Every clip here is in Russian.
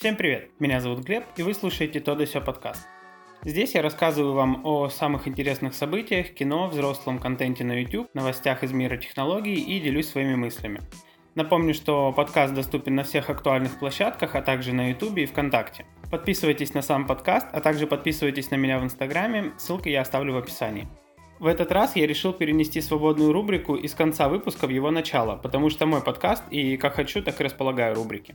Всем привет, меня зовут Глеб, и вы слушаете «То да сё» подкаст. Здесь я рассказываю вам о самых интересных событиях, кино, взрослом контенте на YouTube, новостях из мира технологий и делюсь своими мыслями. Напомню, что подкаст доступен на всех актуальных площадках, а также на YouTube и ВКонтакте. Подписывайтесь на сам подкаст, а также подписывайтесь на меня в Инстаграме, ссылки я оставлю в описании. В этот раз я решил перенести свободную рубрику из конца выпуска в его начало, потому что мой подкаст и как хочу, так и располагаю рубрики.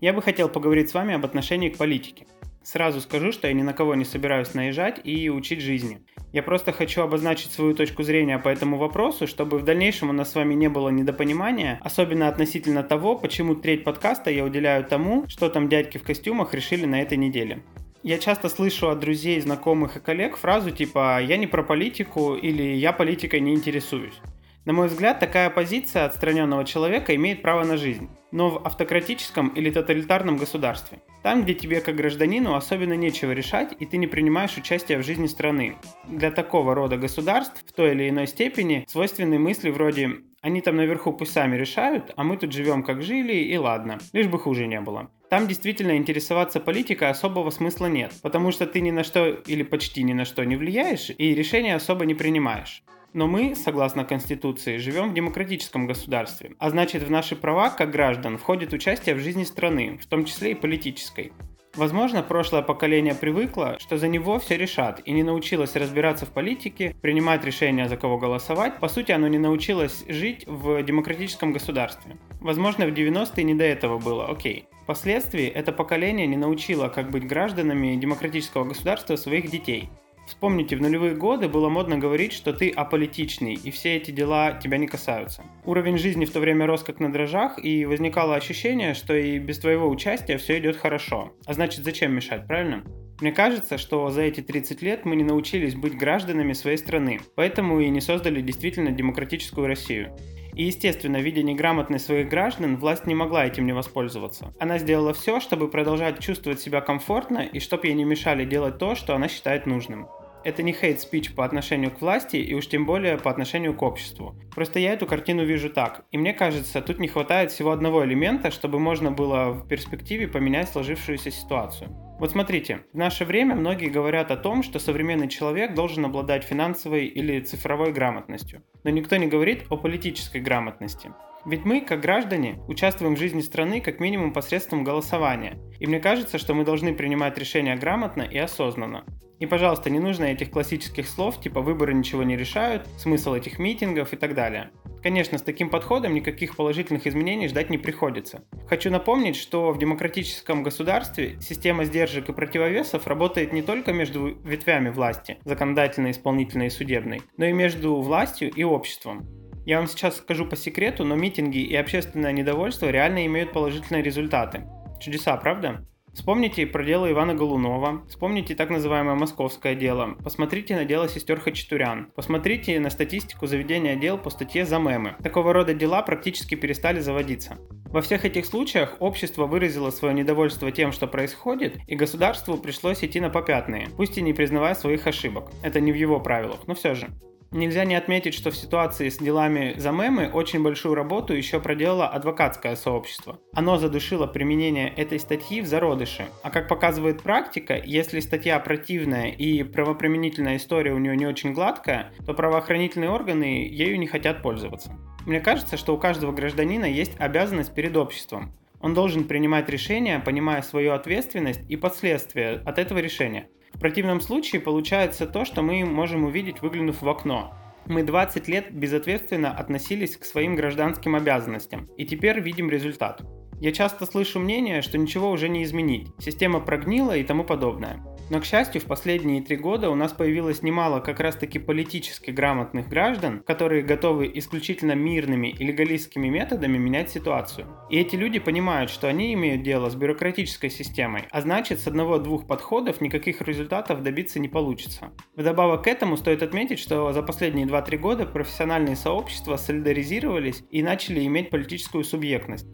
Я бы хотел поговорить с вами об отношении к политике. Сразу скажу, что я ни на кого не собираюсь наезжать и учить жизни. Я просто хочу обозначить свою точку зрения по этому вопросу, чтобы в дальнейшем у нас с вами не было недопонимания, особенно относительно того, почему треть подкаста я уделяю тому, что там дядьки в костюмах решили на этой неделе. Я часто слышу от друзей, знакомых и коллег фразу типа «я не про политику» или «я политикой не интересуюсь». На мой взгляд, такая позиция отстраненного человека имеет право на жизнь, но в автократическом или тоталитарном государстве. Там, где тебе как гражданину особенно нечего решать и ты не принимаешь участие в жизни страны. Для такого рода государств в той или иной степени свойственны мысли вроде «они там наверху пусть сами решают, а мы тут живем как жили и ладно, лишь бы хуже не было». Там действительно интересоваться политикой особого смысла нет, потому что ты ни на что или почти ни на что не влияешь и решения особо не принимаешь. Но мы, согласно Конституции, живем в демократическом государстве, а значит в наши права как граждан входит участие в жизни страны, в том числе и политической. Возможно, прошлое поколение привыкло, что за него все решат, и не научилось разбираться в политике, принимать решения, за кого голосовать. По сути, оно не научилось жить в демократическом государстве. Возможно, в 90-е не до этого было, окей. Впоследствии это поколение не научило, как быть гражданами демократического государства своих детей. Вспомните, в нулевые годы было модно говорить, что ты аполитичный, и все эти дела тебя не касаются. Уровень жизни в то время рос как на дрожжах, и возникало ощущение, что и без твоего участия все идет хорошо. А значит, зачем мешать, правильно? Мне кажется, что за эти 30 лет мы не научились быть гражданами своей страны, поэтому и не создали действительно демократическую Россию. И, естественно, видя неграмотность своих граждан, власть не могла этим не воспользоваться. Она сделала все, чтобы продолжать чувствовать себя комфортно и чтобы ей не мешали делать то, что она считает нужным это не хейт-спич по отношению к власти и уж тем более по отношению к обществу. Просто я эту картину вижу так. И мне кажется, тут не хватает всего одного элемента, чтобы можно было в перспективе поменять сложившуюся ситуацию. Вот смотрите, в наше время многие говорят о том, что современный человек должен обладать финансовой или цифровой грамотностью. Но никто не говорит о политической грамотности. Ведь мы, как граждане, участвуем в жизни страны как минимум посредством голосования. И мне кажется, что мы должны принимать решения грамотно и осознанно. И, пожалуйста, не нужно этих классических слов, типа выборы ничего не решают, смысл этих митингов и так далее. Конечно, с таким подходом никаких положительных изменений ждать не приходится. Хочу напомнить, что в демократическом государстве система сдержек и противовесов работает не только между ветвями власти, законодательной, исполнительной и судебной, но и между властью и обществом. Я вам сейчас скажу по секрету, но митинги и общественное недовольство реально имеют положительные результаты. Чудеса, правда? Вспомните про дело Ивана Голунова, вспомните так называемое московское дело, посмотрите на дело сестер Хачатурян, посмотрите на статистику заведения дел по статье за мемы. Такого рода дела практически перестали заводиться. Во всех этих случаях общество выразило свое недовольство тем, что происходит, и государству пришлось идти на попятные, пусть и не признавая своих ошибок. Это не в его правилах, но все же. Нельзя не отметить, что в ситуации с делами за мемы очень большую работу еще проделало адвокатское сообщество. Оно задушило применение этой статьи в зародыше. А как показывает практика, если статья противная и правоприменительная история у нее не очень гладкая, то правоохранительные органы ею не хотят пользоваться. Мне кажется, что у каждого гражданина есть обязанность перед обществом. Он должен принимать решения, понимая свою ответственность и последствия от этого решения. В противном случае получается то, что мы можем увидеть, выглянув в окно. Мы 20 лет безответственно относились к своим гражданским обязанностям, и теперь видим результат. Я часто слышу мнение, что ничего уже не изменить, система прогнила и тому подобное. Но, к счастью, в последние три года у нас появилось немало как раз-таки политически грамотных граждан, которые готовы исключительно мирными и легалистскими методами менять ситуацию. И эти люди понимают, что они имеют дело с бюрократической системой, а значит с одного-двух подходов никаких результатов добиться не получится. Вдобавок к этому стоит отметить, что за последние 2-3 года профессиональные сообщества солидаризировались и начали иметь политическую субъектность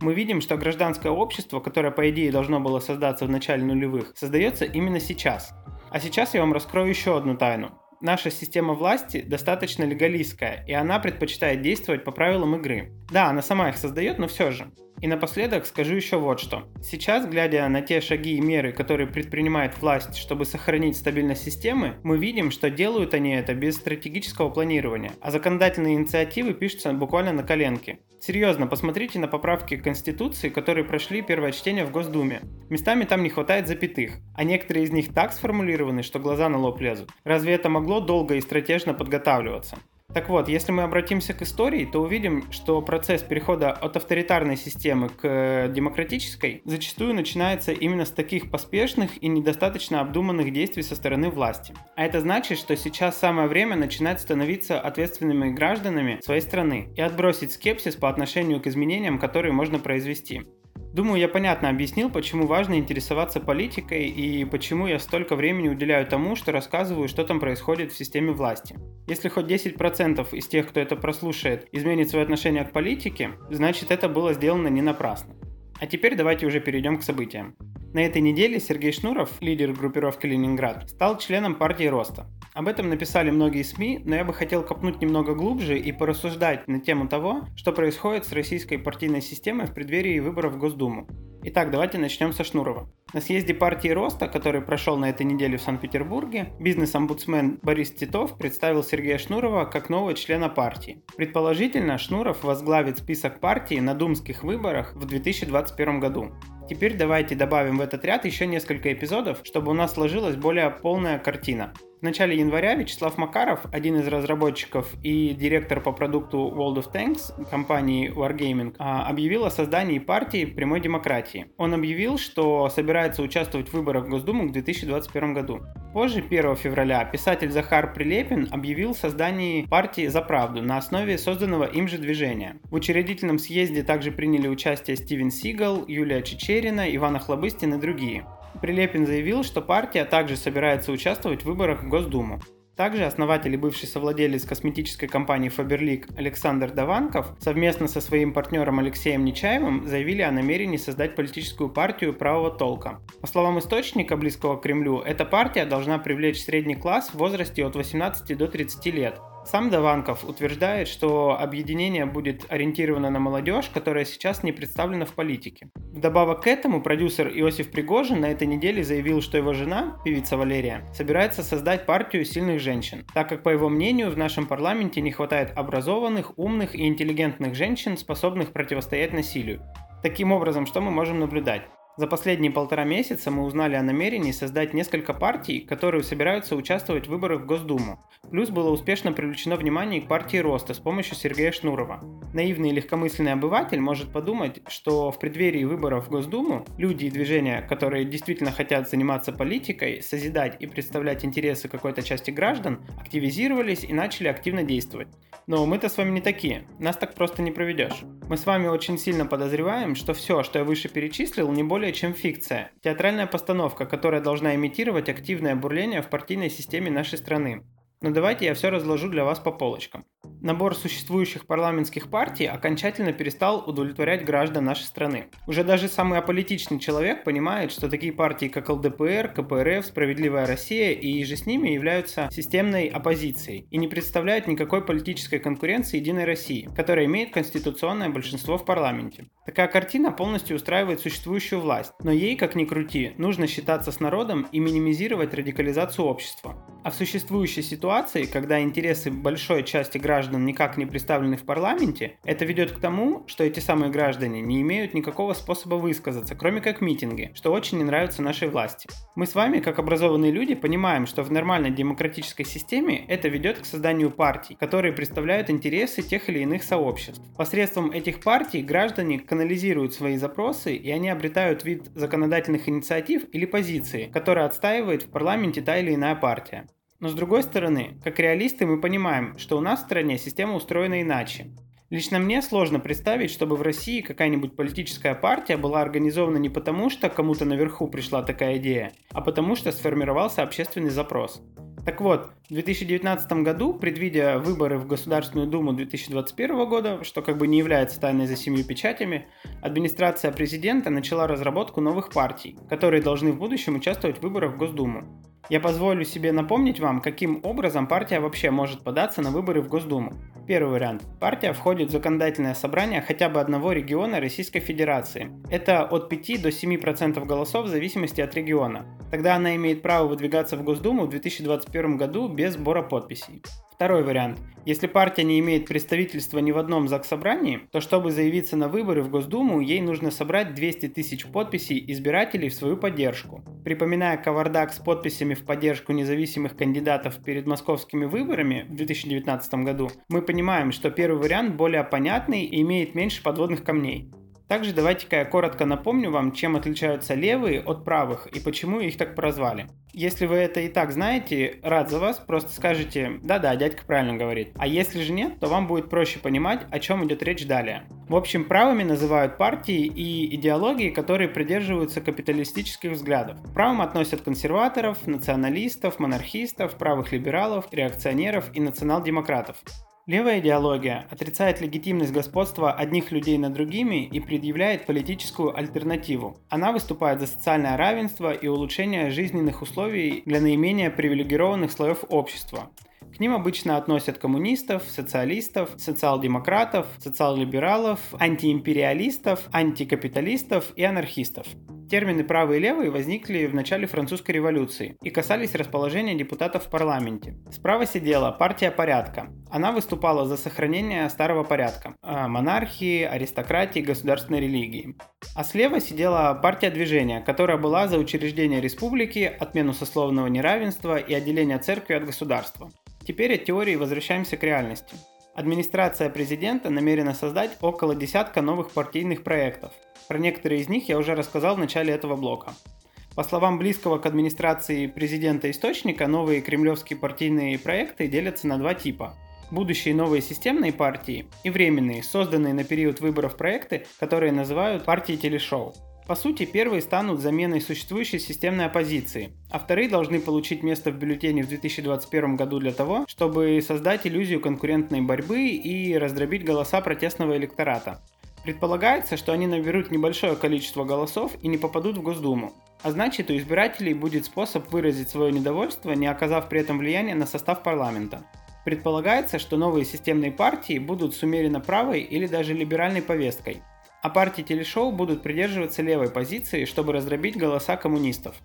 мы видим, что гражданское общество, которое по идее должно было создаться в начале нулевых, создается именно сейчас. А сейчас я вам раскрою еще одну тайну. Наша система власти достаточно легалистская, и она предпочитает действовать по правилам игры. Да, она сама их создает, но все же. И напоследок скажу еще вот что. Сейчас, глядя на те шаги и меры, которые предпринимает власть, чтобы сохранить стабильность системы, мы видим, что делают они это без стратегического планирования, а законодательные инициативы пишутся буквально на коленке. Серьезно, посмотрите на поправки Конституции, которые прошли первое чтение в Госдуме. Местами там не хватает запятых, а некоторые из них так сформулированы, что глаза на лоб лезут. Разве это могло долго и стратежно подготавливаться? Так вот, если мы обратимся к истории, то увидим, что процесс перехода от авторитарной системы к э, демократической зачастую начинается именно с таких поспешных и недостаточно обдуманных действий со стороны власти. А это значит, что сейчас самое время начинать становиться ответственными гражданами своей страны и отбросить скепсис по отношению к изменениям, которые можно произвести. Думаю, я понятно объяснил, почему важно интересоваться политикой и почему я столько времени уделяю тому, что рассказываю, что там происходит в системе власти. Если хоть 10% из тех, кто это прослушает, изменит свое отношение к политике, значит это было сделано не напрасно. А теперь давайте уже перейдем к событиям. На этой неделе Сергей Шнуров, лидер группировки «Ленинград», стал членом партии Роста. Об этом написали многие СМИ, но я бы хотел копнуть немного глубже и порассуждать на тему того, что происходит с российской партийной системой в преддверии выборов в Госдуму. Итак, давайте начнем со Шнурова. На съезде партии Роста, который прошел на этой неделе в Санкт-Петербурге, бизнес-омбудсмен Борис Титов представил Сергея Шнурова как нового члена партии. Предположительно, Шнуров возглавит список партии на думских выборах в 2021 году. Теперь давайте добавим в этот ряд еще несколько эпизодов, чтобы у нас сложилась более полная картина. В начале января Вячеслав Макаров, один из разработчиков и директор по продукту World of Tanks компании Wargaming, а, объявил о создании партии прямой демократии. Он объявил, что собирается участвовать в выборах в Госдуму к 2021 году. Позже, 1 февраля, писатель Захар Прилепин объявил о создании партии «За правду» на основе созданного им же движения. В учредительном съезде также приняли участие Стивен Сигал, Юлия Чечерина, Иван Хлобыстин и другие. Прилепин заявил, что партия также собирается участвовать в выборах в Госдуму. Также основатель и бывший совладелец косметической компании Faberlic Александр Даванков совместно со своим партнером Алексеем Нечаевым заявили о намерении создать политическую партию правого толка. По словам источника, близкого к Кремлю, эта партия должна привлечь средний класс в возрасте от 18 до 30 лет, сам Даванков утверждает, что объединение будет ориентировано на молодежь, которая сейчас не представлена в политике. Вдобавок к этому продюсер Иосиф Пригожин на этой неделе заявил, что его жена, певица Валерия, собирается создать партию сильных женщин, так как, по его мнению, в нашем парламенте не хватает образованных, умных и интеллигентных женщин, способных противостоять насилию. Таким образом, что мы можем наблюдать? За последние полтора месяца мы узнали о намерении создать несколько партий, которые собираются участвовать в выборах в Госдуму. Плюс было успешно привлечено внимание к партии Роста с помощью Сергея Шнурова. Наивный и легкомысленный обыватель может подумать, что в преддверии выборов в Госдуму люди и движения, которые действительно хотят заниматься политикой, созидать и представлять интересы какой-то части граждан, активизировались и начали активно действовать. Но мы-то с вами не такие, нас так просто не проведешь. Мы с вами очень сильно подозреваем, что все, что я выше перечислил, не более чем фикция. Театральная постановка, которая должна имитировать активное бурление в партийной системе нашей страны. Но давайте я все разложу для вас по полочкам. Набор существующих парламентских партий окончательно перестал удовлетворять граждан нашей страны. Уже даже самый аполитичный человек понимает, что такие партии, как ЛДПР, КПРФ, Справедливая Россия и же с ними являются системной оппозицией и не представляют никакой политической конкуренции Единой России, которая имеет конституционное большинство в парламенте. Такая картина полностью устраивает существующую власть, но ей, как ни крути, нужно считаться с народом и минимизировать радикализацию общества. А в существующей ситуации, когда интересы большой части граждан никак не представлены в парламенте, это ведет к тому, что эти самые граждане не имеют никакого способа высказаться, кроме как митинги, что очень не нравится нашей власти. Мы с вами, как образованные люди, понимаем, что в нормальной демократической системе это ведет к созданию партий, которые представляют интересы тех или иных сообществ. Посредством этих партий граждане канализируют свои запросы и они обретают вид законодательных инициатив или позиции, которые отстаивает в парламенте та или иная партия. Но с другой стороны, как реалисты мы понимаем, что у нас в стране система устроена иначе. Лично мне сложно представить, чтобы в России какая-нибудь политическая партия была организована не потому, что кому-то наверху пришла такая идея, а потому что сформировался общественный запрос. Так вот, в 2019 году, предвидя выборы в Государственную Думу 2021 года, что как бы не является тайной за семью печатями, администрация президента начала разработку новых партий, которые должны в будущем участвовать в выборах в Госдуму. Я позволю себе напомнить вам, каким образом партия вообще может податься на выборы в Госдуму. Первый вариант. Партия входит в законодательное собрание хотя бы одного региона Российской Федерации. Это от 5 до 7% голосов в зависимости от региона. Тогда она имеет право выдвигаться в Госдуму в 2021 году без сбора подписей. Второй вариант. Если партия не имеет представительства ни в одном ЗАГС-собрании, то чтобы заявиться на выборы в Госдуму, ей нужно собрать 200 тысяч подписей избирателей в свою поддержку. Припоминая кавардак с подписями в поддержку независимых кандидатов перед московскими выборами в 2019 году, мы понимаем, что первый вариант более понятный и имеет меньше подводных камней. Также давайте-ка я коротко напомню вам, чем отличаются левые от правых и почему их так прозвали. Если вы это и так знаете, рад за вас, просто скажите «да-да, дядька правильно говорит». А если же нет, то вам будет проще понимать, о чем идет речь далее. В общем, правыми называют партии и идеологии, которые придерживаются капиталистических взглядов. Правым относят консерваторов, националистов, монархистов, правых либералов, реакционеров и национал-демократов. Левая идеология отрицает легитимность господства одних людей над другими и предъявляет политическую альтернативу. Она выступает за социальное равенство и улучшение жизненных условий для наименее привилегированных слоев общества. К ним обычно относят коммунистов, социалистов, социал-демократов, социал-либералов, антиимпериалистов, антикапиталистов и анархистов. Термины «правый» и «левый» возникли в начале французской революции и касались расположения депутатов в парламенте. Справа сидела партия порядка. Она выступала за сохранение старого порядка – а, монархии, аристократии, государственной религии. А слева сидела партия движения, которая была за учреждение республики, отмену сословного неравенства и отделение церкви от государства. Теперь от теории возвращаемся к реальности. Администрация президента намерена создать около десятка новых партийных проектов. Про некоторые из них я уже рассказал в начале этого блока. По словам близкого к администрации президента источника, новые кремлевские партийные проекты делятся на два типа. Будущие новые системные партии и временные, созданные на период выборов проекты, которые называют партии телешоу. По сути, первые станут заменой существующей системной оппозиции, а вторые должны получить место в бюллетене в 2021 году для того, чтобы создать иллюзию конкурентной борьбы и раздробить голоса протестного электората. Предполагается, что они наберут небольшое количество голосов и не попадут в Госдуму. А значит, у избирателей будет способ выразить свое недовольство, не оказав при этом влияния на состав парламента. Предполагается, что новые системные партии будут с умеренно правой или даже либеральной повесткой, а партии телешоу будут придерживаться левой позиции, чтобы раздробить голоса коммунистов.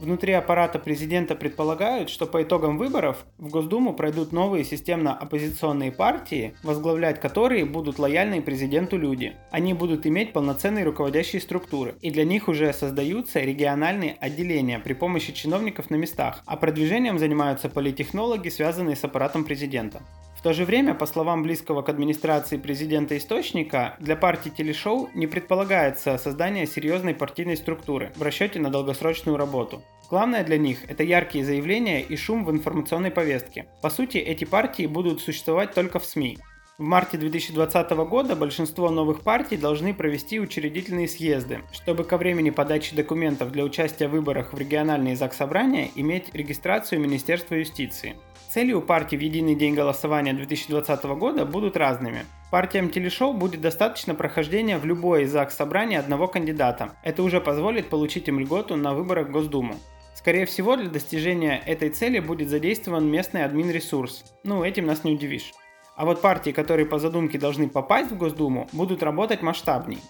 Внутри аппарата президента предполагают, что по итогам выборов в Госдуму пройдут новые системно-оппозиционные партии, возглавлять которые будут лояльные президенту люди. Они будут иметь полноценные руководящие структуры, и для них уже создаются региональные отделения при помощи чиновников на местах, а продвижением занимаются политтехнологи, связанные с аппаратом президента. В то же время, по словам близкого к администрации президента источника, для партии телешоу не предполагается создание серьезной партийной структуры в расчете на долгосрочную работу. Главное для них – это яркие заявления и шум в информационной повестке. По сути, эти партии будут существовать только в СМИ. В марте 2020 года большинство новых партий должны провести учредительные съезды, чтобы ко времени подачи документов для участия в выборах в региональные ЗАГС-собрания иметь регистрацию Министерства юстиции. Цели у партий в единый день голосования 2020 года будут разными. Партиям телешоу будет достаточно прохождения в любое из ЗАГС-собраний одного кандидата. Это уже позволит получить им льготу на выборах в Госдуму. Скорее всего, для достижения этой цели будет задействован местный админ-ресурс. Ну, этим нас не удивишь. А вот партии, которые по задумке должны попасть в Госдуму, будут работать масштабней.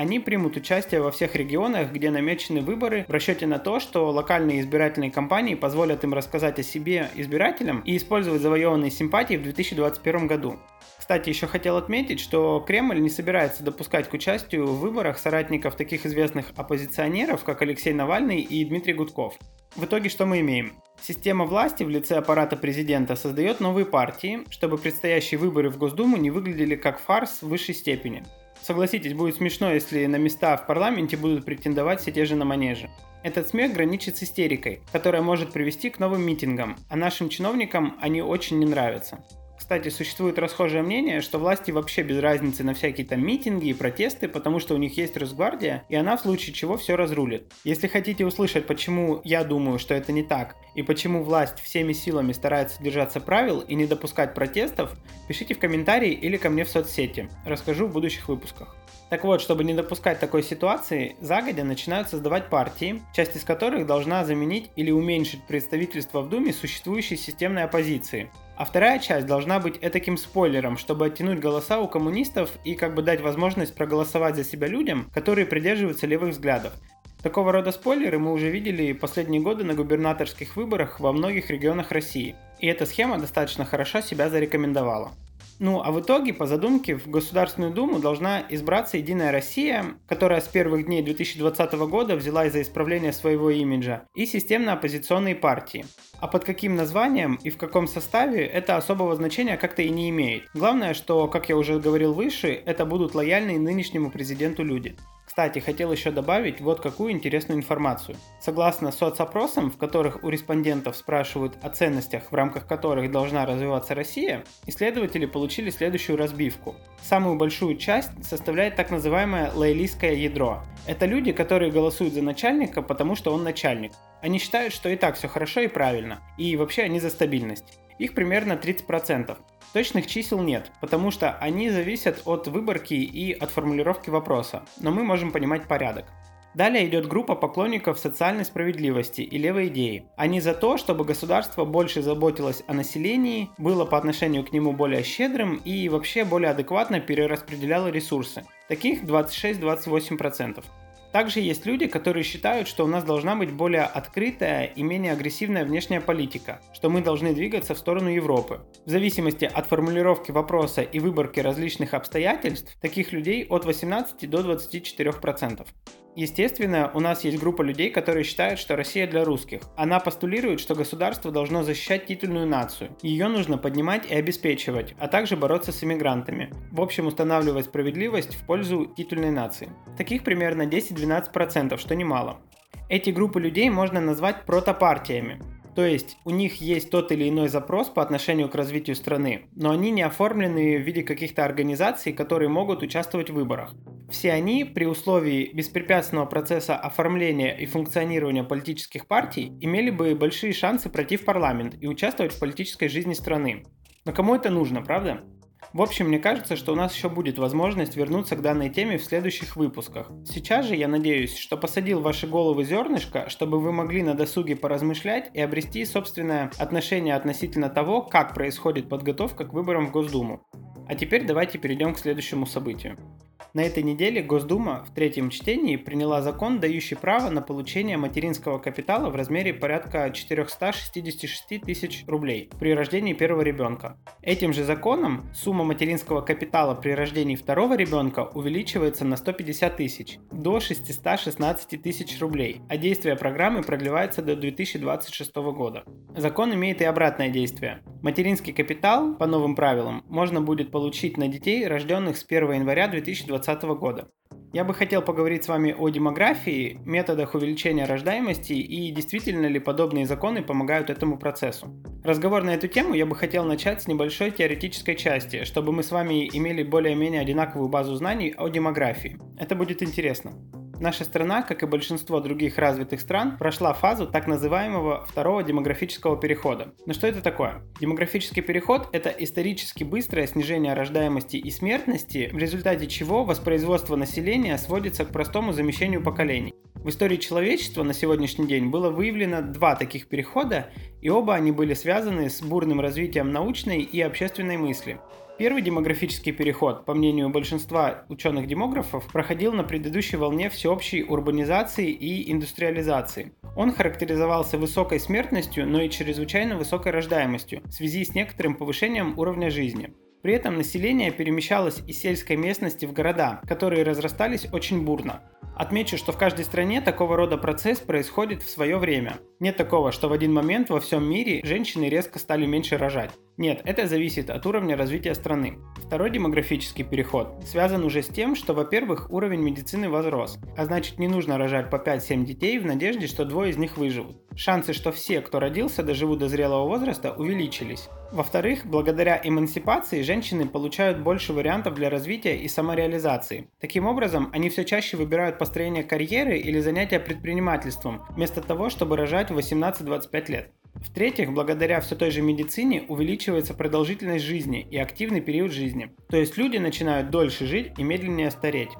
Они примут участие во всех регионах, где намечены выборы, в расчете на то, что локальные избирательные кампании позволят им рассказать о себе избирателям и использовать завоеванные симпатии в 2021 году. Кстати, еще хотел отметить, что Кремль не собирается допускать к участию в выборах соратников таких известных оппозиционеров, как Алексей Навальный и Дмитрий Гудков. В итоге что мы имеем? Система власти в лице аппарата президента создает новые партии, чтобы предстоящие выборы в Госдуму не выглядели как фарс в высшей степени. Согласитесь, будет смешно, если на места в парламенте будут претендовать все те же на манеже. Этот смех граничит с истерикой, которая может привести к новым митингам, а нашим чиновникам они очень не нравятся. Кстати, существует расхожее мнение, что власти вообще без разницы на всякие там митинги и протесты, потому что у них есть Росгвардия, и она в случае чего все разрулит. Если хотите услышать, почему я думаю, что это не так, и почему власть всеми силами старается держаться правил и не допускать протестов, пишите в комментарии или ко мне в соцсети. Расскажу в будущих выпусках. Так вот, чтобы не допускать такой ситуации, загодя начинают создавать партии, часть из которых должна заменить или уменьшить представительство в Думе существующей системной оппозиции, А вторая часть должна быть таким спойлером, чтобы оттянуть голоса у коммунистов и как бы дать возможность проголосовать за себя людям, которые придерживаются левых взглядов. Такого рода спойлеры мы уже видели последние годы на губернаторских выборах во многих регионах России. И эта схема достаточно хорошо себя зарекомендовала. Ну а в итоге, по задумке, в Государственную Думу должна избраться Единая Россия, которая с первых дней 2020 года взялась за исправление своего имиджа, и системно-оппозиционные партии. А под каким названием и в каком составе это особого значения как-то и не имеет. Главное, что, как я уже говорил выше, это будут лояльные нынешнему президенту люди. Кстати, хотел еще добавить вот какую интересную информацию. Согласно соцопросам, в которых у респондентов спрашивают о ценностях, в рамках которых должна развиваться Россия, исследователи получили следующую разбивку. Самую большую часть составляет так называемое лоялистское ядро. Это люди, которые голосуют за начальника, потому что он начальник. Они считают, что и так все хорошо и правильно, и вообще они за стабильность. Их примерно 30%. Точных чисел нет, потому что они зависят от выборки и от формулировки вопроса, но мы можем понимать порядок. Далее идет группа поклонников социальной справедливости и левой идеи. Они за то, чтобы государство больше заботилось о населении, было по отношению к нему более щедрым и вообще более адекватно перераспределяло ресурсы. Таких 26-28%. Также есть люди, которые считают, что у нас должна быть более открытая и менее агрессивная внешняя политика, что мы должны двигаться в сторону Европы. В зависимости от формулировки вопроса и выборки различных обстоятельств, таких людей от 18 до 24%. Естественно, у нас есть группа людей, которые считают, что Россия для русских. Она постулирует, что государство должно защищать титульную нацию. Ее нужно поднимать и обеспечивать, а также бороться с иммигрантами. В общем, устанавливать справедливость в пользу титульной нации. Таких примерно 10-12%, что немало. Эти группы людей можно назвать протопартиями. То есть у них есть тот или иной запрос по отношению к развитию страны, но они не оформлены в виде каких-то организаций, которые могут участвовать в выборах. Все они при условии беспрепятственного процесса оформления и функционирования политических партий имели бы большие шансы пройти в парламент и участвовать в политической жизни страны. Но кому это нужно, правда? В общем, мне кажется, что у нас еще будет возможность вернуться к данной теме в следующих выпусках. Сейчас же я надеюсь, что посадил ваши головы зернышко, чтобы вы могли на досуге поразмышлять и обрести собственное отношение относительно того, как происходит подготовка к выборам в Госдуму. А теперь давайте перейдем к следующему событию. На этой неделе Госдума в третьем чтении приняла закон, дающий право на получение материнского капитала в размере порядка 466 тысяч рублей при рождении первого ребенка. Этим же законом сумма материнского капитала при рождении второго ребенка увеличивается на 150 тысяч до 616 тысяч рублей, а действие программы продлевается до 2026 года. Закон имеет и обратное действие. Материнский капитал, по новым правилам, можно будет получить на детей, рожденных с 1 января 2020 2020 года. Я бы хотел поговорить с вами о демографии, методах увеличения рождаемости и действительно ли подобные законы помогают этому процессу. Разговор на эту тему я бы хотел начать с небольшой теоретической части, чтобы мы с вами имели более-менее одинаковую базу знаний о демографии. Это будет интересно. Наша страна, как и большинство других развитых стран, прошла фазу так называемого второго демографического перехода. Но что это такое? Демографический переход – это исторически быстрое снижение рождаемости и смертности, в результате чего воспроизводство населения сводится к простому замещению поколений. В истории человечества на сегодняшний день было выявлено два таких перехода, и оба они были связаны с бурным развитием научной и общественной мысли. Первый демографический переход, по мнению большинства ученых-демографов, проходил на предыдущей волне всеобщей урбанизации и индустриализации. Он характеризовался высокой смертностью, но и чрезвычайно высокой рождаемостью в связи с некоторым повышением уровня жизни. При этом население перемещалось из сельской местности в города, которые разрастались очень бурно. Отмечу, что в каждой стране такого рода процесс происходит в свое время. Нет такого, что в один момент во всем мире женщины резко стали меньше рожать. Нет, это зависит от уровня развития страны. Второй демографический переход связан уже с тем, что, во-первых, уровень медицины возрос, а значит не нужно рожать по 5-7 детей в надежде, что двое из них выживут. Шансы, что все, кто родился, доживут до зрелого возраста, увеличились. Во-вторых, благодаря эмансипации женщины получают больше вариантов для развития и самореализации. Таким образом, они все чаще выбирают построение карьеры или занятия предпринимательством, вместо того, чтобы рожать в 18-25 лет. В-третьих, благодаря все той же медицине увеличивается продолжительность жизни и активный период жизни. То есть люди начинают дольше жить и медленнее стареть.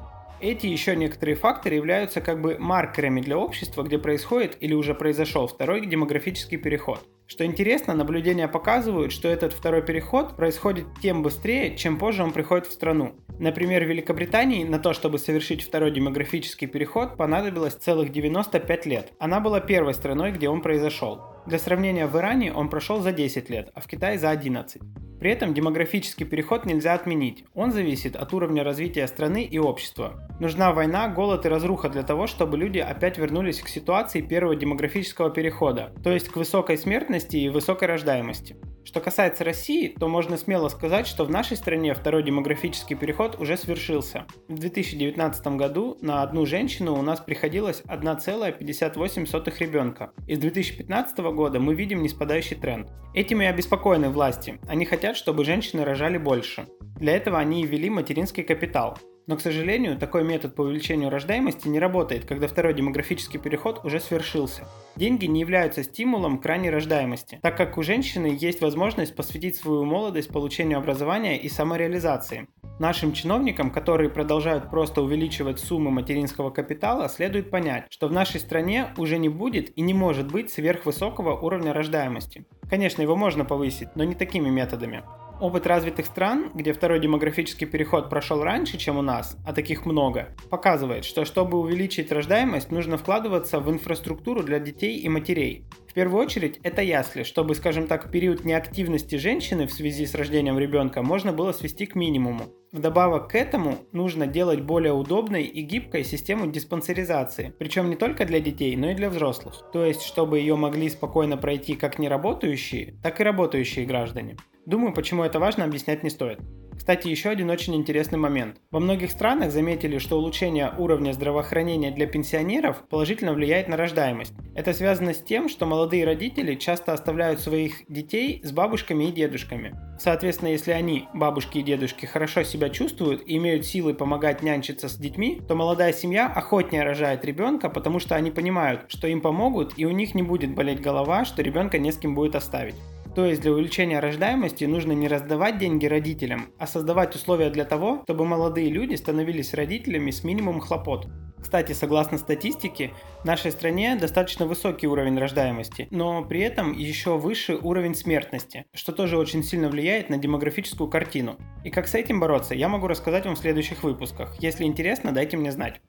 Эти еще некоторые факторы являются как бы маркерами для общества, где происходит или уже произошел второй демографический переход. Что интересно, наблюдения показывают, что этот второй переход происходит тем быстрее, чем позже он приходит в страну. Например, в Великобритании на то, чтобы совершить второй демографический переход, понадобилось целых 95 лет. Она была первой страной, где он произошел. Для сравнения, в Иране он прошел за 10 лет, а в Китае за 11. При этом демографический переход нельзя отменить. Он зависит от уровня развития страны и общества. Нужна война, голод и разруха для того, чтобы люди опять вернулись к ситуации первого демографического перехода, то есть к высокой смертности и высокой рождаемости. Что касается России, то можно смело сказать, что в нашей стране второй демографический переход уже свершился. В 2019 году на одну женщину у нас приходилось 1,58 ребенка. И с 2015 года мы видим неспадающий тренд. Этим и обеспокоены власти. Они хотят, чтобы женщины рожали больше. Для этого они и ввели материнский капитал. Но, к сожалению, такой метод по увеличению рождаемости не работает, когда второй демографический переход уже свершился. Деньги не являются стимулом к ранней рождаемости, так как у женщины есть возможность посвятить свою молодость получению образования и самореализации. Нашим чиновникам, которые продолжают просто увеличивать суммы материнского капитала, следует понять, что в нашей стране уже не будет и не может быть сверхвысокого уровня рождаемости. Конечно, его можно повысить, но не такими методами. Опыт развитых стран, где второй демографический переход прошел раньше, чем у нас, а таких много, показывает, что чтобы увеличить рождаемость, нужно вкладываться в инфраструктуру для детей и матерей. В первую очередь, это ясли, чтобы, скажем так, период неактивности женщины в связи с рождением ребенка можно было свести к минимуму. Вдобавок к этому нужно делать более удобной и гибкой систему диспансеризации, причем не только для детей, но и для взрослых. То есть, чтобы ее могли спокойно пройти как неработающие, так и работающие граждане. Думаю, почему это важно, объяснять не стоит. Кстати, еще один очень интересный момент. Во многих странах заметили, что улучшение уровня здравоохранения для пенсионеров положительно влияет на рождаемость. Это связано с тем, что молодые родители часто оставляют своих детей с бабушками и дедушками. Соответственно, если они, бабушки и дедушки, хорошо себя чувствуют и имеют силы помогать нянчиться с детьми, то молодая семья охотнее рожает ребенка, потому что они понимают, что им помогут и у них не будет болеть голова, что ребенка не с кем будет оставить. То есть для увеличения рождаемости нужно не раздавать деньги родителям, а создавать условия для того, чтобы молодые люди становились родителями с минимумом хлопот. Кстати, согласно статистике, в нашей стране достаточно высокий уровень рождаемости, но при этом еще выше уровень смертности, что тоже очень сильно влияет на демографическую картину. И как с этим бороться, я могу рассказать вам в следующих выпусках. Если интересно, дайте мне знать.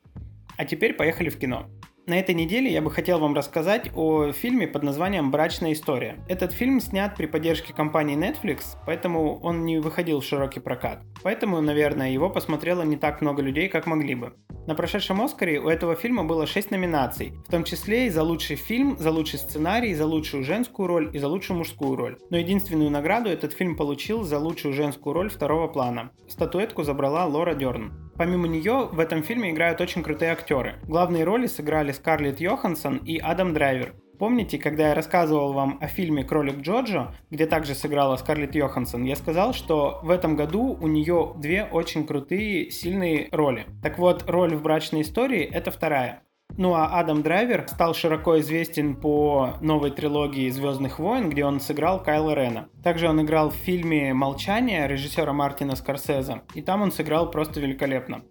А теперь поехали в кино. На этой неделе я бы хотел вам рассказать о фильме под названием «Брачная история». Этот фильм снят при поддержке компании Netflix, поэтому он не выходил в широкий прокат. Поэтому, наверное, его посмотрело не так много людей, как могли бы. На прошедшем Оскаре у этого фильма было 6 номинаций, в том числе и за лучший фильм, за лучший сценарий, за лучшую женскую роль и за лучшую мужскую роль. Но единственную награду этот фильм получил за лучшую женскую роль второго плана. Статуэтку забрала Лора Дерн. Помимо нее, в этом фильме играют очень крутые актеры. Главные роли сыграли Скарлетт Йоханссон и Адам Драйвер. Помните, когда я рассказывал вам о фильме «Кролик Джоджо», где также сыграла Скарлетт Йоханссон, я сказал, что в этом году у нее две очень крутые, сильные роли. Так вот, роль в брачной истории — это вторая. Ну а Адам Драйвер стал широко известен по новой трилогии «Звездных войн», где он сыграл Кайла Рена. Также он играл в фильме «Молчание» режиссера Мартина Скорсезе, и там он сыграл просто великолепно.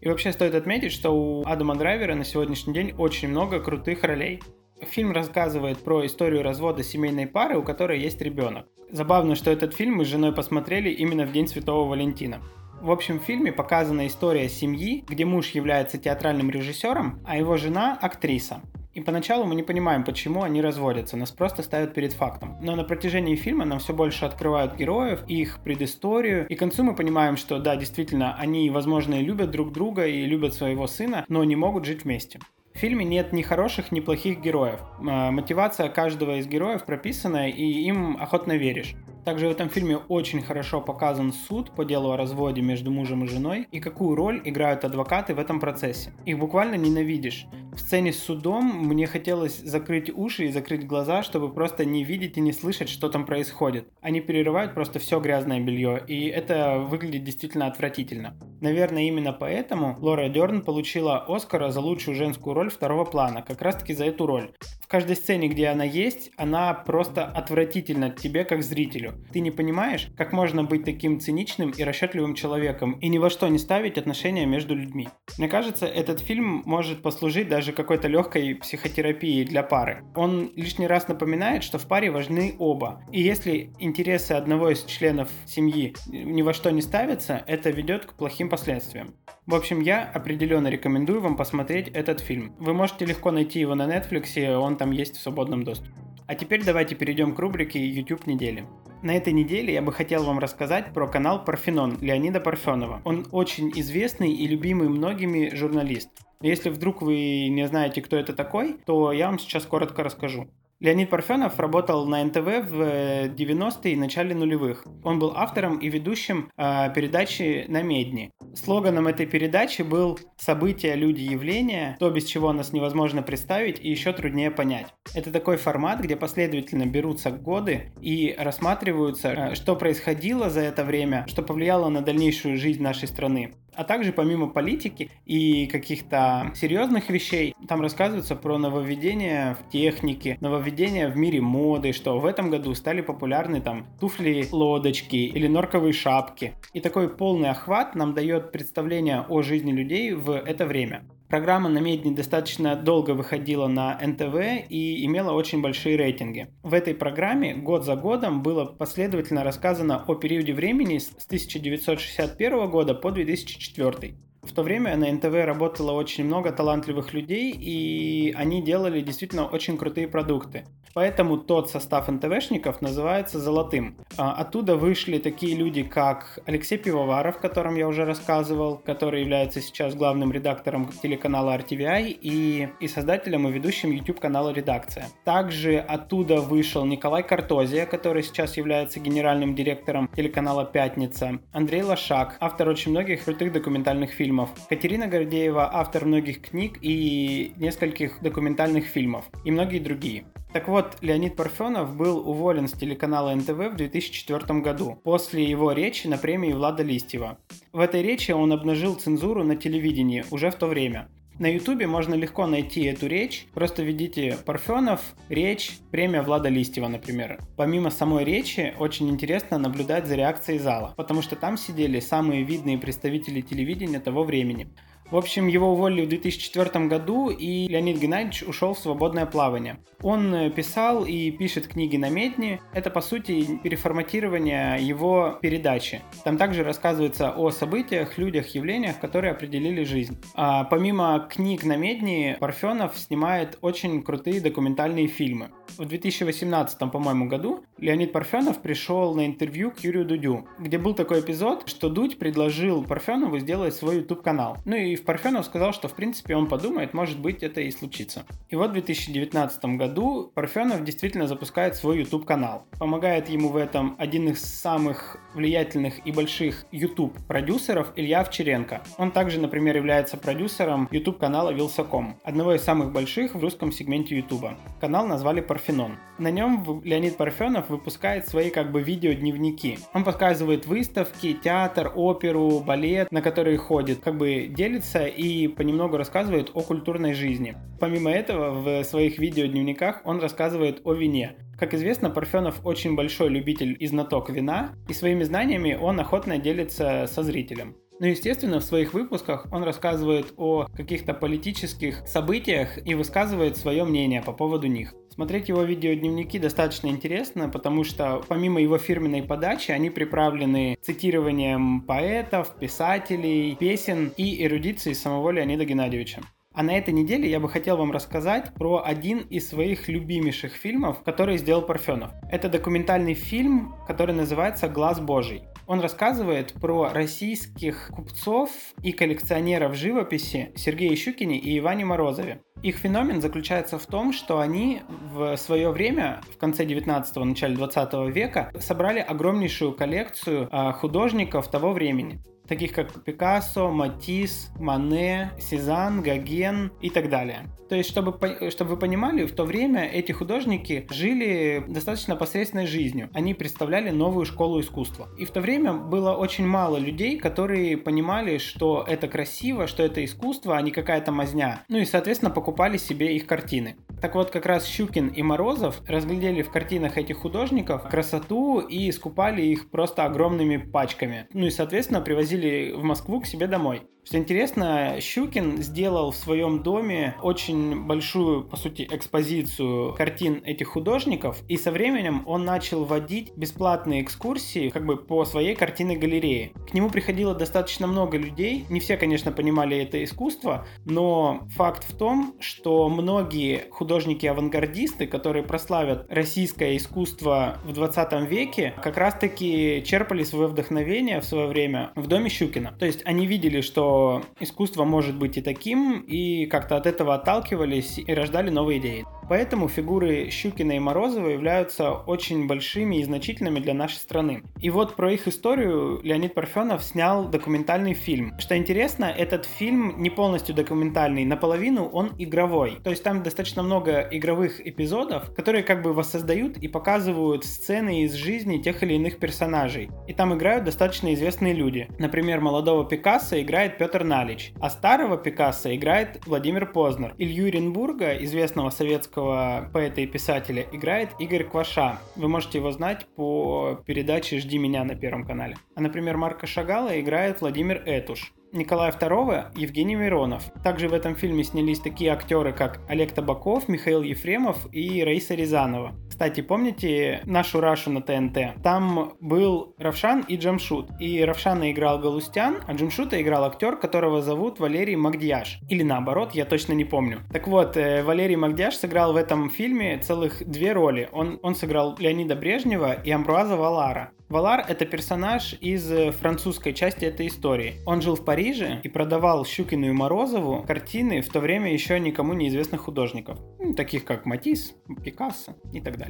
И вообще стоит отметить, что у Адама Драйвера на сегодняшний день очень много крутых ролей. Фильм рассказывает про историю развода семейной пары, у которой есть ребенок. Забавно, что этот фильм мы с женой посмотрели именно в День Святого Валентина. В общем, в фильме показана история семьи, где муж является театральным режиссером, а его жена – актриса. И поначалу мы не понимаем, почему они разводятся, нас просто ставят перед фактом. Но на протяжении фильма нам все больше открывают героев, их предысторию, и к концу мы понимаем, что да, действительно, они, возможно, и любят друг друга, и любят своего сына, но не могут жить вместе. В фильме нет ни хороших, ни плохих героев. А, мотивация каждого из героев прописана, и им охотно веришь. Также в этом фильме очень хорошо показан суд по делу о разводе между мужем и женой и какую роль играют адвокаты в этом процессе. Их буквально ненавидишь. В сцене с судом мне хотелось закрыть уши и закрыть глаза, чтобы просто не видеть и не слышать, что там происходит. Они перерывают просто все грязное белье, и это выглядит действительно отвратительно. Наверное, именно поэтому Лора Дерн получила Оскара за лучшую женскую роль второго плана, как раз таки за эту роль. В каждой сцене, где она есть, она просто отвратительна тебе как зрителю. Ты не понимаешь, как можно быть таким циничным и расчетливым человеком и ни во что не ставить отношения между людьми. Мне кажется, этот фильм может послужить даже какой-то легкой психотерапией для пары. Он лишний раз напоминает, что в паре важны оба. И если интересы одного из членов семьи ни во что не ставятся, это ведет к плохим последствиям. В общем, я определенно рекомендую вам посмотреть этот фильм. Вы можете легко найти его на Netflix, он там есть в свободном доступе. А теперь давайте перейдем к рубрике YouTube недели. На этой неделе я бы хотел вам рассказать про канал Парфенон Леонида Парфенова. Он очень известный и любимый многими журналист. Если вдруг вы не знаете, кто это такой, то я вам сейчас коротко расскажу. Леонид Парфенов работал на НТВ в 90-е и начале нулевых. Он был автором и ведущим э, передачи «На медне». Слоганом этой передачи был «События, люди, явления, то, без чего нас невозможно представить и еще труднее понять». Это такой формат, где последовательно берутся годы и рассматриваются, э, что происходило за это время, что повлияло на дальнейшую жизнь нашей страны а также помимо политики и каких-то серьезных вещей, там рассказывается про нововведения в технике, нововведения в мире моды, что в этом году стали популярны там туфли-лодочки или норковые шапки. И такой полный охват нам дает представление о жизни людей в это время. Программа на Медне достаточно долго выходила на НТВ и имела очень большие рейтинги. В этой программе год за годом было последовательно рассказано о периоде времени с 1961 года по 2004. В то время на НТВ работало очень много талантливых людей, и они делали действительно очень крутые продукты. Поэтому тот состав НТВшников называется «Золотым». А, оттуда вышли такие люди, как Алексей Пивоваров, о котором я уже рассказывал, который является сейчас главным редактором телеканала RTVI и, и создателем и ведущим YouTube-канала «Редакция». Также оттуда вышел Николай Картозия, который сейчас является генеральным директором телеканала «Пятница», Андрей Лошак, автор очень многих крутых документальных фильмов, Катерина Гордеева, автор многих книг и нескольких документальных фильмов, и многие другие. Так вот, Леонид Парфенов был уволен с телеканала НТВ в 2004 году, после его речи на премии Влада Листьева. В этой речи он обнажил цензуру на телевидении уже в то время. На ютубе можно легко найти эту речь, просто введите Парфенов, речь, премия Влада Листьева, например. Помимо самой речи, очень интересно наблюдать за реакцией зала, потому что там сидели самые видные представители телевидения того времени. В общем, его уволили в 2004 году, и Леонид Геннадьевич ушел в свободное плавание. Он э, писал и пишет книги на Медне. Это, по сути, переформатирование его передачи. Там также рассказывается о событиях, людях, явлениях, которые определили жизнь. А помимо книг на Медне, Парфенов снимает очень крутые документальные фильмы. В 2018, по-моему, году Леонид Парфенов пришел на интервью к Юрию Дудю, где был такой эпизод, что Дудь предложил Парфенову сделать свой YouTube-канал. Ну и Парфенов сказал, что в принципе он подумает, может быть это и случится. И вот в 2019 году Парфенов действительно запускает свой YouTube-канал. Помогает ему в этом один из самых влиятельных и больших YouTube-продюсеров Илья Овчаренко. Он также, например, является продюсером YouTube-канала Вилсаком, одного из самых больших в русском сегменте YouTube. Канал назвали Парфенон. На нем Леонид Парфенов выпускает свои как бы видеодневники. Он показывает выставки, театр, оперу, балет, на которые ходит, как бы делится и понемногу рассказывает о культурной жизни. Помимо этого, в своих видеодневниках он рассказывает о вине. Как известно, Парфенов очень большой любитель и знаток вина, и своими знаниями он охотно делится со зрителем. Ну, естественно, в своих выпусках он рассказывает о каких-то политических событиях и высказывает свое мнение по поводу них. Смотреть его видеодневники достаточно интересно, потому что помимо его фирменной подачи, они приправлены цитированием поэтов, писателей, песен и эрудиции самого Леонида Геннадьевича. А на этой неделе я бы хотел вам рассказать про один из своих любимейших фильмов, который сделал Парфенов. Это документальный фильм, который называется «Глаз Божий». Он рассказывает про российских купцов и коллекционеров живописи Сергея Щукине и Иване Морозове. Их феномен заключается в том, что они в свое время, в конце 19-го, начале 20 века, собрали огромнейшую коллекцию а, художников того времени. Таких как Пикассо, Матисс, Мане, Сезанн, Гоген и так далее. То есть, чтобы, чтобы вы понимали, в то время эти художники жили достаточно посредственной жизнью. Они представляли новую школу искусства. И в то время было очень мало людей, которые понимали, что это красиво, что это искусство, а не какая-то мазня. Ну и, соответственно, покупали себе их картины. Так вот, как раз Щукин и Морозов разглядели в картинах этих художников красоту и скупали их просто огромными пачками. Ну и, соответственно, привозили в Москву к себе домой. Что интересно, Щукин сделал в своем доме очень большую, по сути, экспозицию картин этих художников, и со временем он начал вводить бесплатные экскурсии как бы по своей картинной галерее. К нему приходило достаточно много людей, не все, конечно, понимали это искусство, но факт в том, что многие художники-авангардисты, которые прославят российское искусство в 20 веке, как раз-таки черпали свое вдохновение в свое время в доме Щукина. То есть они видели, что искусство может быть и таким, и как-то от этого отталкивались и рождали новые идеи. Поэтому фигуры Щукина и Морозова являются очень большими и значительными для нашей страны. И вот про их историю Леонид Парфенов снял документальный фильм. Что интересно, этот фильм не полностью документальный, наполовину он игровой. То есть там достаточно много игровых эпизодов, которые как бы воссоздают и показывают сцены из жизни тех или иных персонажей. И там играют достаточно известные люди. Например, молодого Пикассо играет Петр Налич, а старого Пикассо играет Владимир Познер. Илью Оренбурга, известного советского русского поэта и писателя играет Игорь Кваша. Вы можете его знать по передаче «Жди меня» на Первом канале. А, например, Марка Шагала играет Владимир Этуш. Николая II Евгений Миронов. Также в этом фильме снялись такие актеры, как Олег Табаков, Михаил Ефремов и Раиса Рязанова. Кстати, помните нашу Рашу на ТНТ? Там был Равшан и Джамшут. И Равшана играл Галустян, а Джамшута играл актер, которого зовут Валерий Магдияш. Или наоборот, я точно не помню. Так вот, э, Валерий Магдияш сыграл в этом фильме целых две роли. Он, он сыграл Леонида Брежнева и Амбруаза Валара. Валар — это персонаж из французской части этой истории. Он жил в Париже и продавал Щукину и Морозову картины в то время еще никому неизвестных художников, ну, таких как Матисс, Пикассо и так далее.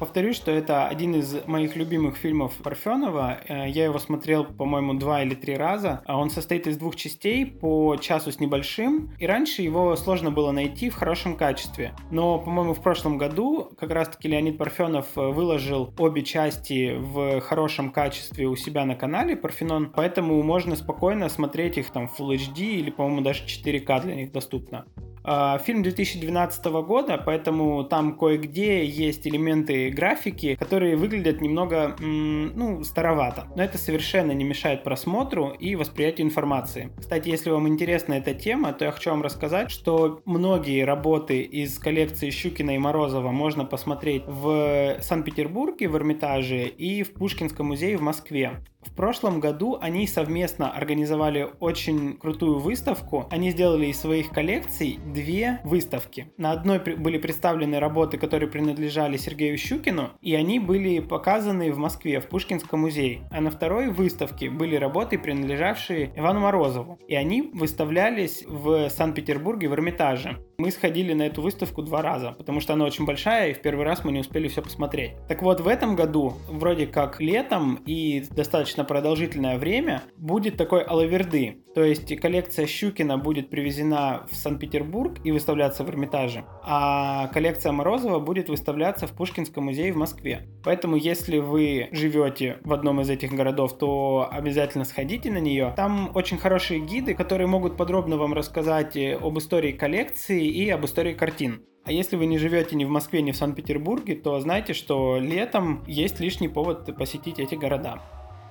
Повторюсь, что это один из моих любимых фильмов Парфенова. Э, я его смотрел, по-моему, два или три раза. А он состоит из двух частей по часу с небольшим. И раньше его сложно было найти в хорошем качестве. Но, по-моему, в прошлом году как раз-таки Леонид Парфенов э, выложил обе части в хорошем качестве у себя на канале Парфенон. Поэтому можно спокойно смотреть их там в Full HD или, по-моему, даже 4К для них доступно. А, фильм 2012 года, поэтому там кое-где есть элементы графики, которые выглядят немного, ну, старовато. Но это совершенно не мешает просмотру и восприятию информации. Кстати, если вам интересна эта тема, то я хочу вам рассказать, что многие работы из коллекции Щукина и Морозова можно посмотреть в Санкт-Петербурге, в Эрмитаже и в Пушкинском музее в Москве. В прошлом году они совместно организовали очень крутую выставку. Они сделали из своих коллекций две выставки. На одной были представлены работы, которые принадлежали Сергею Щукину, и они были показаны в Москве, в Пушкинском музее. А на второй выставке были работы, принадлежавшие Ивану Морозову. И они выставлялись в Санкт-Петербурге в Эрмитаже. Мы сходили на эту выставку два раза, потому что она очень большая, и в первый раз мы не успели все посмотреть. Так вот, в этом году, вроде как летом и достаточно продолжительное время, будет такой алаверды. То есть коллекция Щукина будет привезена в Санкт-Петербург и выставляться в Эрмитаже, а коллекция Морозова будет выставляться в Пушкинском музее в Москве. Поэтому, если вы живете в одном из этих городов, то обязательно сходите на нее. Там очень хорошие гиды, которые могут подробно вам рассказать об истории коллекции и об истории картин. А если вы не живете ни в Москве, ни в Санкт-Петербурге, то знайте, что летом есть лишний повод посетить эти города.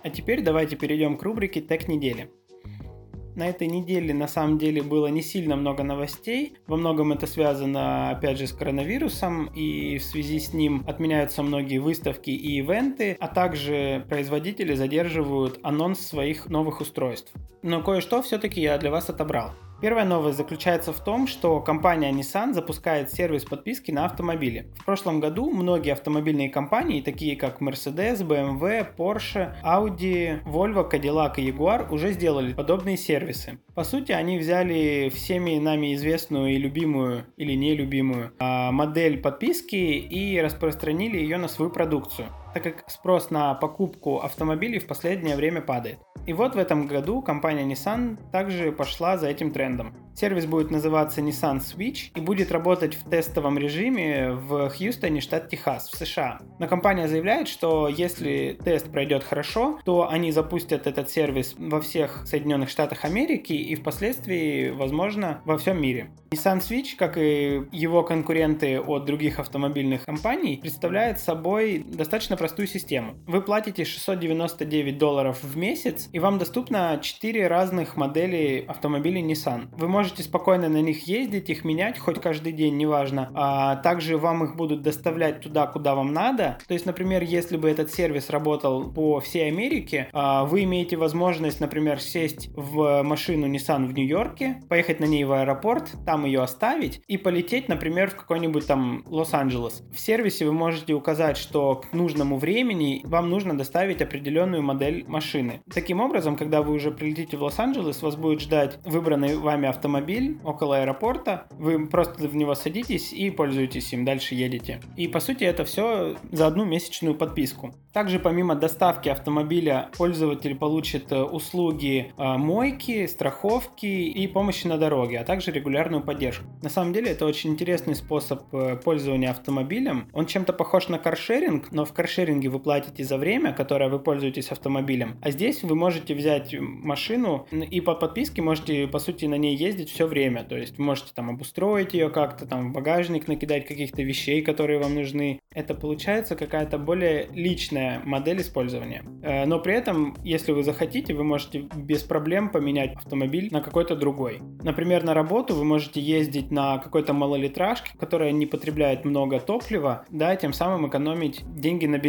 А теперь давайте перейдем к рубрике «Тег недели». На этой неделе на самом деле было не сильно много новостей. Во многом это связано, опять же, с коронавирусом, и в связи с ним отменяются многие выставки и ивенты, а также производители задерживают анонс своих новых устройств. Но кое-что все-таки я для вас отобрал. Первая новость заключается в том, что компания Nissan запускает сервис подписки на автомобили. В прошлом году многие автомобильные компании, такие как Mercedes, BMW, Porsche, Audi, Volvo, Cadillac и Jaguar, уже сделали подобные сервисы. По сути, они взяли всеми нами известную и любимую или нелюбимую а, модель подписки и распространили ее на свою продукцию так как спрос на покупку автомобилей в последнее время падает. И вот в этом году компания Nissan также пошла за этим трендом. Сервис будет называться Nissan Switch и будет работать в тестовом режиме в Хьюстоне, штат Техас, в США. Но компания заявляет, что если тест пройдет хорошо, то они запустят этот сервис во всех Соединенных Штатах Америки и впоследствии, возможно, во всем мире. Nissan Switch, как и его конкуренты от других автомобильных компаний, представляет собой достаточно простую систему. Вы платите 699 долларов в месяц, и вам доступно 4 разных модели автомобилей Nissan. Вы можете спокойно на них ездить, их менять хоть каждый день, неважно. А также вам их будут доставлять туда, куда вам надо. То есть, например, если бы этот сервис работал по всей Америке, а, вы имеете возможность, например, сесть в машину Nissan в Нью-Йорке, поехать на ней в аэропорт, там ее оставить и полететь, например, в какой-нибудь там Лос-Анджелес. В сервисе вы можете указать, что к нужному времени вам нужно доставить определенную модель машины. Таким образом, когда вы уже прилетите в Лос-Анджелес, вас будет ждать выбранный вами автомобиль около аэропорта, вы просто в него садитесь и пользуетесь им, дальше едете. И по сути это все за одну месячную подписку. Также помимо доставки автомобиля пользователь получит э, услуги э, мойки, страховки и помощи на дороге, а также регулярную поддержку. На самом деле это очень интересный способ э, пользования автомобилем. Он чем-то похож на каршеринг, но в каршеринге вы платите за время, которое вы пользуетесь автомобилем, а здесь вы можете взять машину и по подписке можете по сути на ней ездить все время. То есть можете там обустроить ее как-то, там в багажник накидать каких-то вещей, которые вам нужны. Это получается какая-то более личная модель использования. Э, но при этом, если вы захотите, вы можете без проблем поменять автомобиль на какой-то другой. Например, на работу вы можете ездить на какой-то малолитражке, которая не потребляет много топлива, да, тем самым экономить деньги на бензин.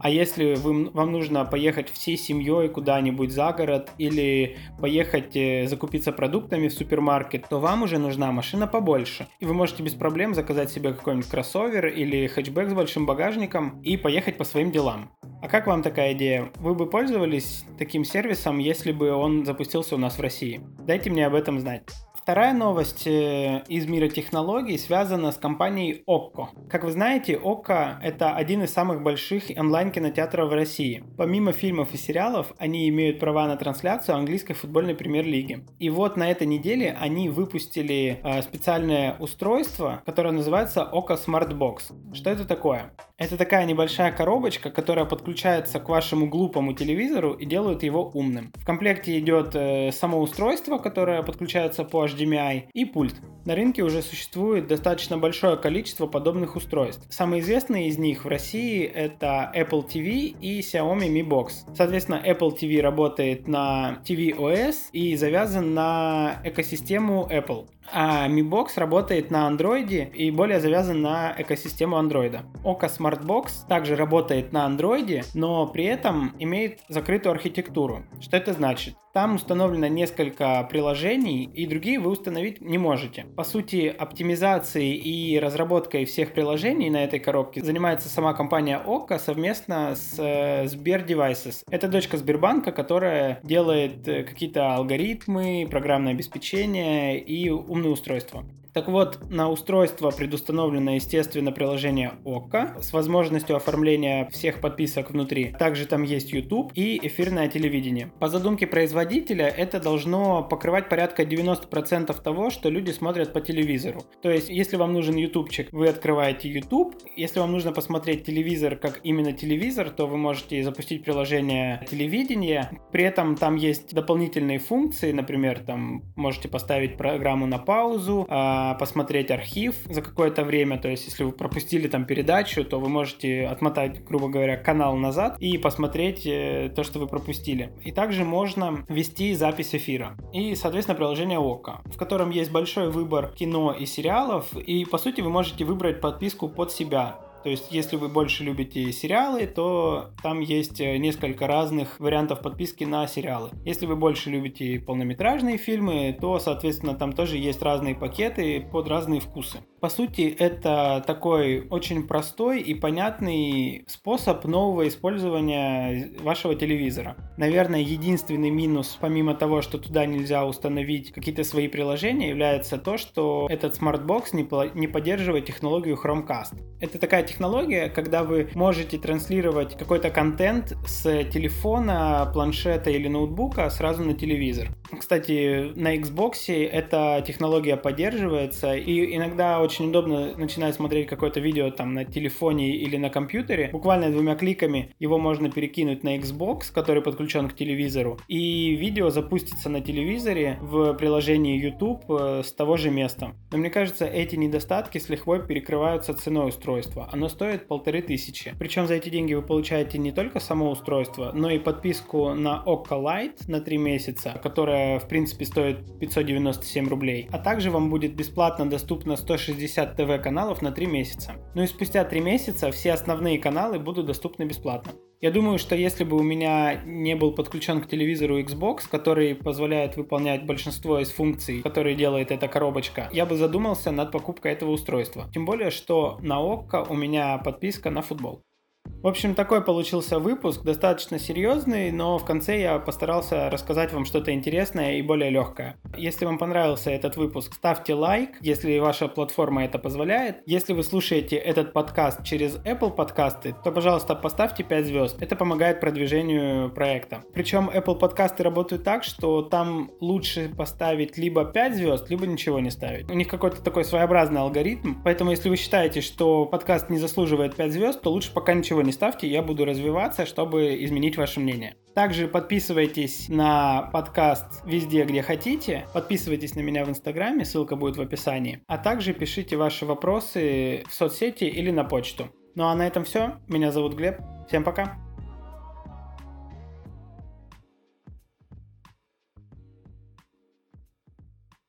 А если вы, вам нужно поехать всей семьей куда-нибудь за город или поехать э, закупиться продуктами в супермаркет, то вам уже нужна машина побольше. И вы можете без проблем заказать себе какой-нибудь кроссовер или хэтчбэк с большим багажником и поехать по своим делам. А как вам такая идея? Вы бы пользовались таким сервисом, если бы он запустился у нас в России? Дайте мне об этом знать. Вторая новость э, из мира технологий связана с компанией Okko. Как вы знаете, Okko — это один из самых больших онлайн-кинотеатров в России. Помимо фильмов и сериалов, они имеют права на трансляцию английской футбольной премьер-лиги. И вот на этой неделе они выпустили э, специальное устройство, которое называется Okko Smart Box. Что это такое? Это такая небольшая коробочка, которая подключается к вашему глупому телевизору и делает его умным. В комплекте идет э, само устройство, которое подключается по HDMI, и пульт. На рынке уже существует достаточно большое количество подобных устройств. Самые известные из них в России это Apple TV и Xiaomi Mi Box. Соответственно, Apple TV работает на TV OS и завязан на экосистему Apple. А Mi Box работает на Android и более завязан на экосистему Android. Oka Smart Box также работает на Android, но при этом имеет закрытую архитектуру. Что это значит? Там установлено несколько приложений, и другие вы установить не можете. По сути, оптимизацией и разработкой всех приложений на этой коробке занимается сама компания Okko совместно с э, Сбер Devices. Это дочка Сбербанка, которая делает э, какие-то алгоритмы, программное обеспечение и умные устройства. Так вот, на устройство предустановлено, естественно, приложение ОККО с возможностью оформления всех подписок внутри. Также там есть YouTube и эфирное телевидение. По задумке производителя это должно покрывать порядка 90% того, что люди смотрят по телевизору. То есть, если вам нужен ютубчик, вы открываете YouTube. Если вам нужно посмотреть телевизор как именно телевизор, то вы можете запустить приложение телевидения. При этом там есть дополнительные функции, например, там можете поставить программу на паузу, а, посмотреть архив за какое-то время, то есть если вы пропустили там передачу, то вы можете отмотать, грубо говоря, канал назад и посмотреть э, то, что вы пропустили. И также можно вести запись эфира. И, соответственно, приложение Okko, в котором есть большой выбор кино и сериалов, и, по сути, вы можете выбрать подписку под себя. То есть, если вы больше любите сериалы, то там есть э, несколько разных вариантов подписки на сериалы. Если вы больше любите полнометражные фильмы, то, соответственно, там тоже есть разные пакеты под разные вкусы. По сути, это такой очень простой и понятный способ нового использования вашего телевизора. Наверное, единственный минус, помимо того, что туда нельзя установить какие-то свои приложения, является то, что этот смартбокс не, не поддерживает технологию Chromecast. Это такая технология, технология, когда вы можете транслировать какой-то контент с телефона, планшета или ноутбука сразу на телевизор. Кстати, на Xbox эта технология поддерживается, и иногда очень удобно начинать смотреть какое-то видео там на телефоне или на компьютере. Буквально двумя кликами его можно перекинуть на Xbox, который подключен к телевизору, и видео запустится на телевизоре в приложении YouTube э, с того же места. Но мне кажется, эти недостатки с лихвой перекрываются ценой устройства. Оно стоит полторы тысячи. Причем за эти деньги вы получаете не только само устройство, но и подписку на Okka Lite на 3 месяца, которая в принципе стоит 597 рублей. А также вам будет бесплатно доступно 160 ТВ-каналов на 3 месяца. Ну и спустя 3 месяца все основные каналы будут доступны бесплатно. Я думаю, что если бы у меня не был подключен к телевизору Xbox, который позволяет выполнять большинство из функций, которые делает эта коробочка, я бы задумался над покупкой этого устройства. Тем более, что на ОККО у меня подписка на футбол. В общем, такой получился выпуск, достаточно серьезный, но в конце я постарался рассказать вам что-то интересное и более легкое. Если вам понравился этот выпуск, ставьте лайк, если ваша платформа это позволяет. Если вы слушаете этот подкаст через Apple подкасты, то, пожалуйста, поставьте 5 звезд. Это помогает продвижению проекта. Причем Apple подкасты работают так, что там лучше поставить либо 5 звезд, либо ничего не ставить. У них какой-то такой своеобразный алгоритм, поэтому если вы считаете, что подкаст не заслуживает 5 звезд, то лучше пока ничего не ставьте, я буду развиваться, чтобы изменить ваше мнение. Также подписывайтесь на подкаст везде, где хотите. Подписывайтесь на меня в Инстаграме, ссылка будет в описании. А также пишите ваши вопросы в соцсети или на почту. Ну а на этом все. Меня зовут Глеб. Всем пока.